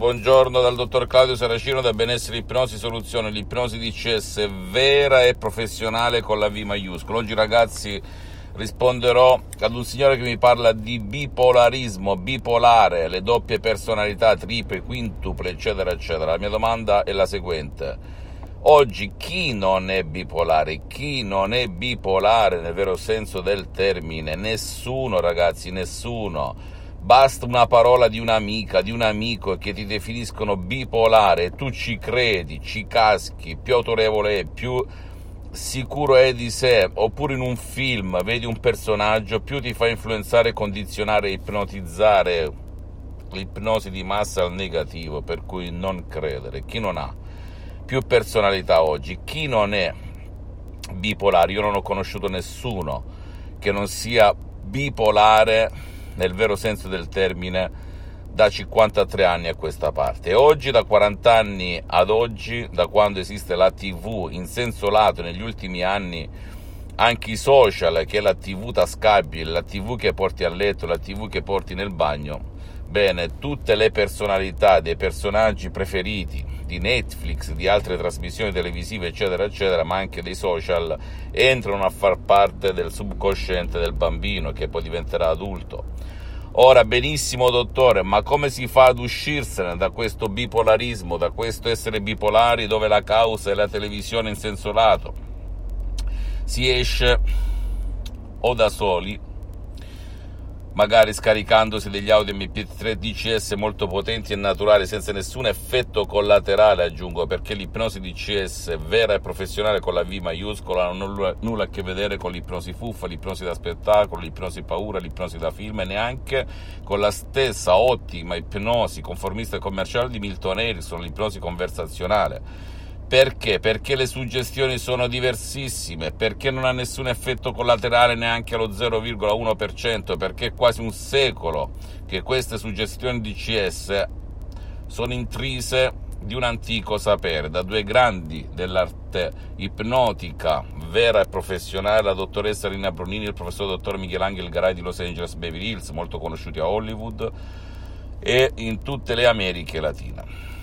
Buongiorno dal dottor Claudio Saracino da Benessere Ipnosi Soluzione, l'ipnosi DCS vera e professionale con la V maiuscola. Oggi ragazzi risponderò ad un signore che mi parla di bipolarismo, bipolare, le doppie personalità, triple, quintuple, eccetera, eccetera. La mia domanda è la seguente. Oggi chi non è bipolare? Chi non è bipolare nel vero senso del termine? Nessuno ragazzi, nessuno Basta una parola di un'amica, di un amico che ti definiscono bipolare tu ci credi, ci caschi, più autorevole è, più sicuro è di sé, oppure in un film vedi un personaggio, più ti fa influenzare, condizionare, ipnotizzare l'ipnosi di massa al negativo, per cui non credere. Chi non ha più personalità oggi, chi non è bipolare, io non ho conosciuto nessuno che non sia bipolare nel vero senso del termine, da 53 anni a questa parte. E oggi, da 40 anni ad oggi, da quando esiste la TV in senso lato negli ultimi anni, anche i social, che è la TV tascabile, la TV che porti a letto, la TV che porti nel bagno, bene, tutte le personalità dei personaggi preferiti di Netflix, di altre trasmissioni televisive, eccetera, eccetera, ma anche dei social, entrano a far parte del subconsciente del bambino che poi diventerà adulto. Ora, benissimo dottore, ma come si fa ad uscirsene da questo bipolarismo, da questo essere bipolari dove la causa è la televisione in senso lato? Si esce o da soli magari scaricandosi degli audio MP3 DCS molto potenti e naturali senza nessun effetto collaterale aggiungo perché l'ipnosi DCS vera e professionale con la V maiuscola non ha nulla a che vedere con l'ipnosi fuffa, l'ipnosi da spettacolo, l'ipnosi paura, l'ipnosi da film e neanche con la stessa ottima ipnosi conformista e commerciale di Milton Erickson, l'ipnosi conversazionale perché? Perché le suggestioni sono diversissime, perché non ha nessun effetto collaterale neanche allo 0,1%, perché è quasi un secolo che queste suggestioni di CS sono intrise di un antico sapere, da due grandi dell'arte ipnotica vera e professionale, la dottoressa Rina Brunini e il professor dottor Michelangelo Garay di Los Angeles Beverly Hills, molto conosciuti a Hollywood e in tutte le Americhe Latine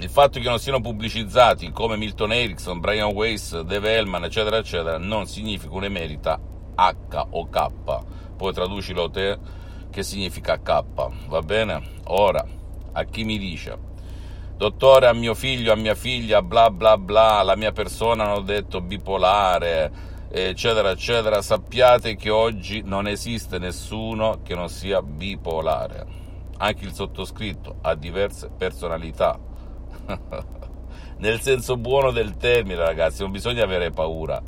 il fatto che non siano pubblicizzati come Milton Erickson, Brian Weiss, Dave Hellman, eccetera, eccetera, non significa un'emerita H o K. Poi traducilo te che significa K, va bene? Ora, a chi mi dice, dottore, a mio figlio, a mia figlia, bla bla bla, la mia persona hanno detto bipolare, eccetera, eccetera, sappiate che oggi non esiste nessuno che non sia bipolare. Anche il sottoscritto ha diverse personalità nel senso buono del termine, ragazzi, non bisogna avere paura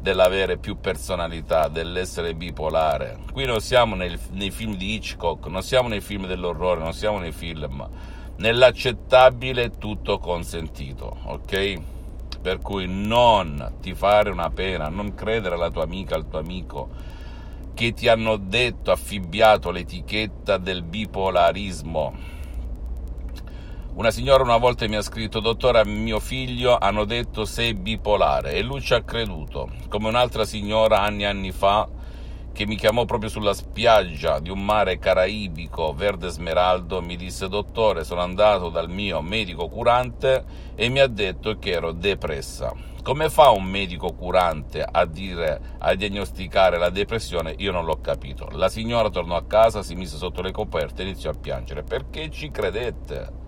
dell'avere più personalità, dell'essere bipolare. Qui non siamo nei, nei film di Hitchcock, non siamo nei film dell'orrore, non siamo nei film. Nell'accettabile tutto consentito, ok? Per cui non ti fare una pena, non credere alla tua amica, al tuo amico che ti hanno detto, affibbiato l'etichetta del bipolarismo una signora una volta mi ha scritto, dottore, a mio figlio hanno detto sei bipolare e lui ci ha creduto, come un'altra signora anni e anni fa che mi chiamò proprio sulla spiaggia di un mare caraibico verde smeraldo, mi disse, dottore, sono andato dal mio medico curante e mi ha detto che ero depressa. Come fa un medico curante a dire, a diagnosticare la depressione? Io non l'ho capito. La signora tornò a casa, si mise sotto le coperte e iniziò a piangere. Perché ci credette?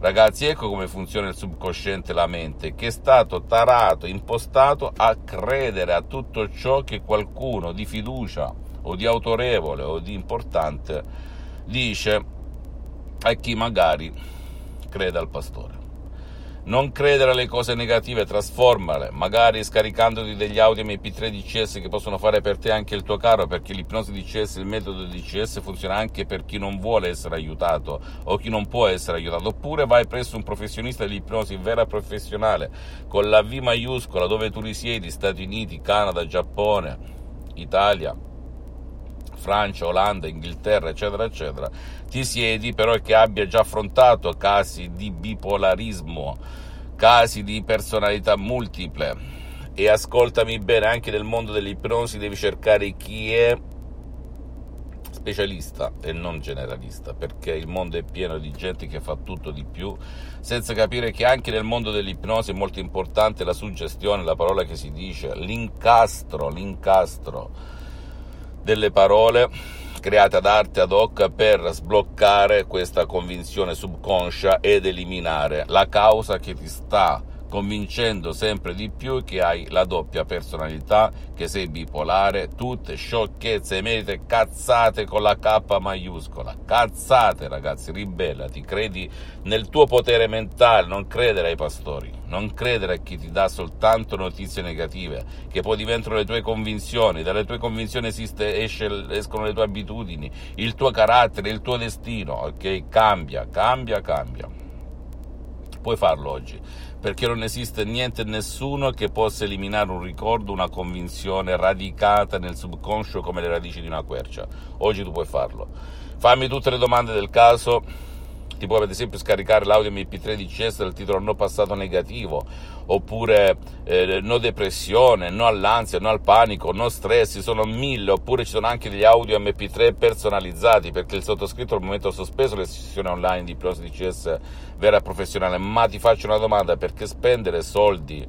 Ragazzi, ecco come funziona il subconsciente, la mente, che è stato tarato, impostato a credere a tutto ciò che qualcuno di fiducia o di autorevole o di importante dice a chi magari crede al pastore. Non credere alle cose negative, trasformale, magari scaricandoti degli audio MP3 DCS che possono fare per te anche il tuo caro, perché l'ipnosi DCS, il metodo DCS funziona anche per chi non vuole essere aiutato o chi non può essere aiutato. Oppure vai presso un professionista dell'ipnosi vera professionale con la V maiuscola dove tu risiedi, Stati Uniti, Canada, Giappone, Italia, Francia, Olanda, Inghilterra, eccetera, eccetera, ti siedi però che abbia già affrontato casi di bipolarismo, casi di personalità multiple. E ascoltami bene, anche nel mondo dell'ipnosi devi cercare chi è specialista e non generalista, perché il mondo è pieno di gente che fa tutto di più, senza capire che anche nel mondo dell'ipnosi è molto importante la suggestione, la parola che si dice, l'incastro, l'incastro delle parole create ad arte ad hoc per sbloccare questa convinzione subconscia ed eliminare la causa che ti sta convincendo sempre di più che hai la doppia personalità, che sei bipolare, tutte sciocchezze, merite cazzate con la K maiuscola. Cazzate, ragazzi, ribellati, credi nel tuo potere mentale, non credere ai pastori, non credere a chi ti dà soltanto notizie negative, che poi diventano le tue convinzioni, dalle tue convinzioni esiste, esce, escono le tue abitudini, il tuo carattere, il tuo destino, ok? Cambia, cambia, cambia. Puoi farlo oggi perché non esiste niente e nessuno che possa eliminare un ricordo, una convinzione radicata nel subconscio come le radici di una quercia. Oggi tu puoi farlo. Fammi tutte le domande del caso ti puoi ad esempio scaricare l'audio MP3 di del titolo No passato negativo, oppure eh, no depressione, no all'ansia, no al panico, no stress, ci sono mille, oppure ci sono anche degli audio MP3 personalizzati, perché il sottoscritto al momento ha sospeso le sessioni online di ipnosi di CS vera professionale, ma ti faccio una domanda, perché spendere soldi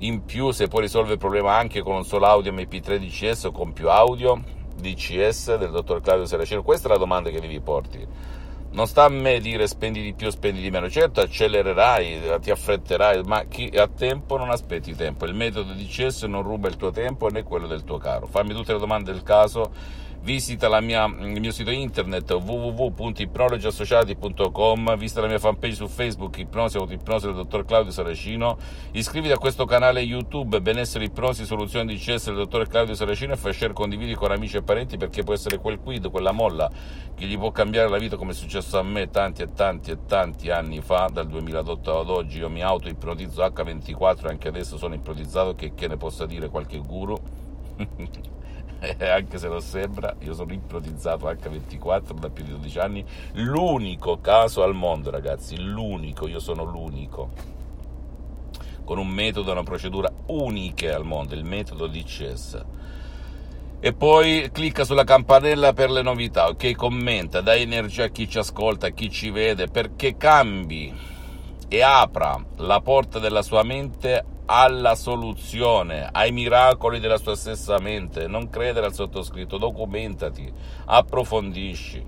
in più se poi risolve il problema anche con un solo audio MP3 di o con più audio di CS del dottor Claudio Seracino? Questa è la domanda che devi porti non sta a me dire spendi di più, spendi di meno. Certo, accelererai, ti affretterai, ma chi ha tempo non aspetti tempo. Il metodo di CS non ruba il tuo tempo né quello del tuo caro. Fammi tutte le domande del caso visita mia, il mio sito internet www.ipnologiassociati.com, visita la mia fanpage su Facebook Ipnosi Autoipnosi del dottor Claudio Saracino, iscriviti a questo canale YouTube Benessere Ipnosi Soluzioni di CS del dottor Claudio Saracino e fai share condividi con amici e parenti perché può essere quel quid, quella molla che gli può cambiare la vita come è successo a me tanti e tanti e tanti anni fa, dal 2008 ad oggi. Io mi auto-ipnotizzo H24 e anche adesso sono ipnotizzato che, che ne possa dire qualche guru anche se non sembra, io sono ipnotizzato H24 da più di 12 anni, l'unico caso al mondo ragazzi, l'unico, io sono l'unico, con un metodo e una procedura uniche al mondo, il metodo DCS. E poi clicca sulla campanella per le novità, ok? Commenta, dai energia a chi ci ascolta, a chi ci vede, perché cambi e apra la porta della sua mente alla soluzione, ai miracoli della sua stessa mente. Non credere al sottoscritto, documentati, approfondisci.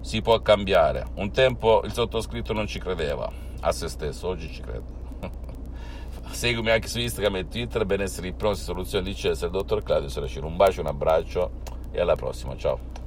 Si può cambiare. Un tempo il sottoscritto non ci credeva a se stesso, oggi ci crede. Seguimi anche su Instagram e Twitter, benessere ipnosi, soluzioni di Cesare, dottor Claudio Saracino. Un bacio, un abbraccio e alla prossima. Ciao.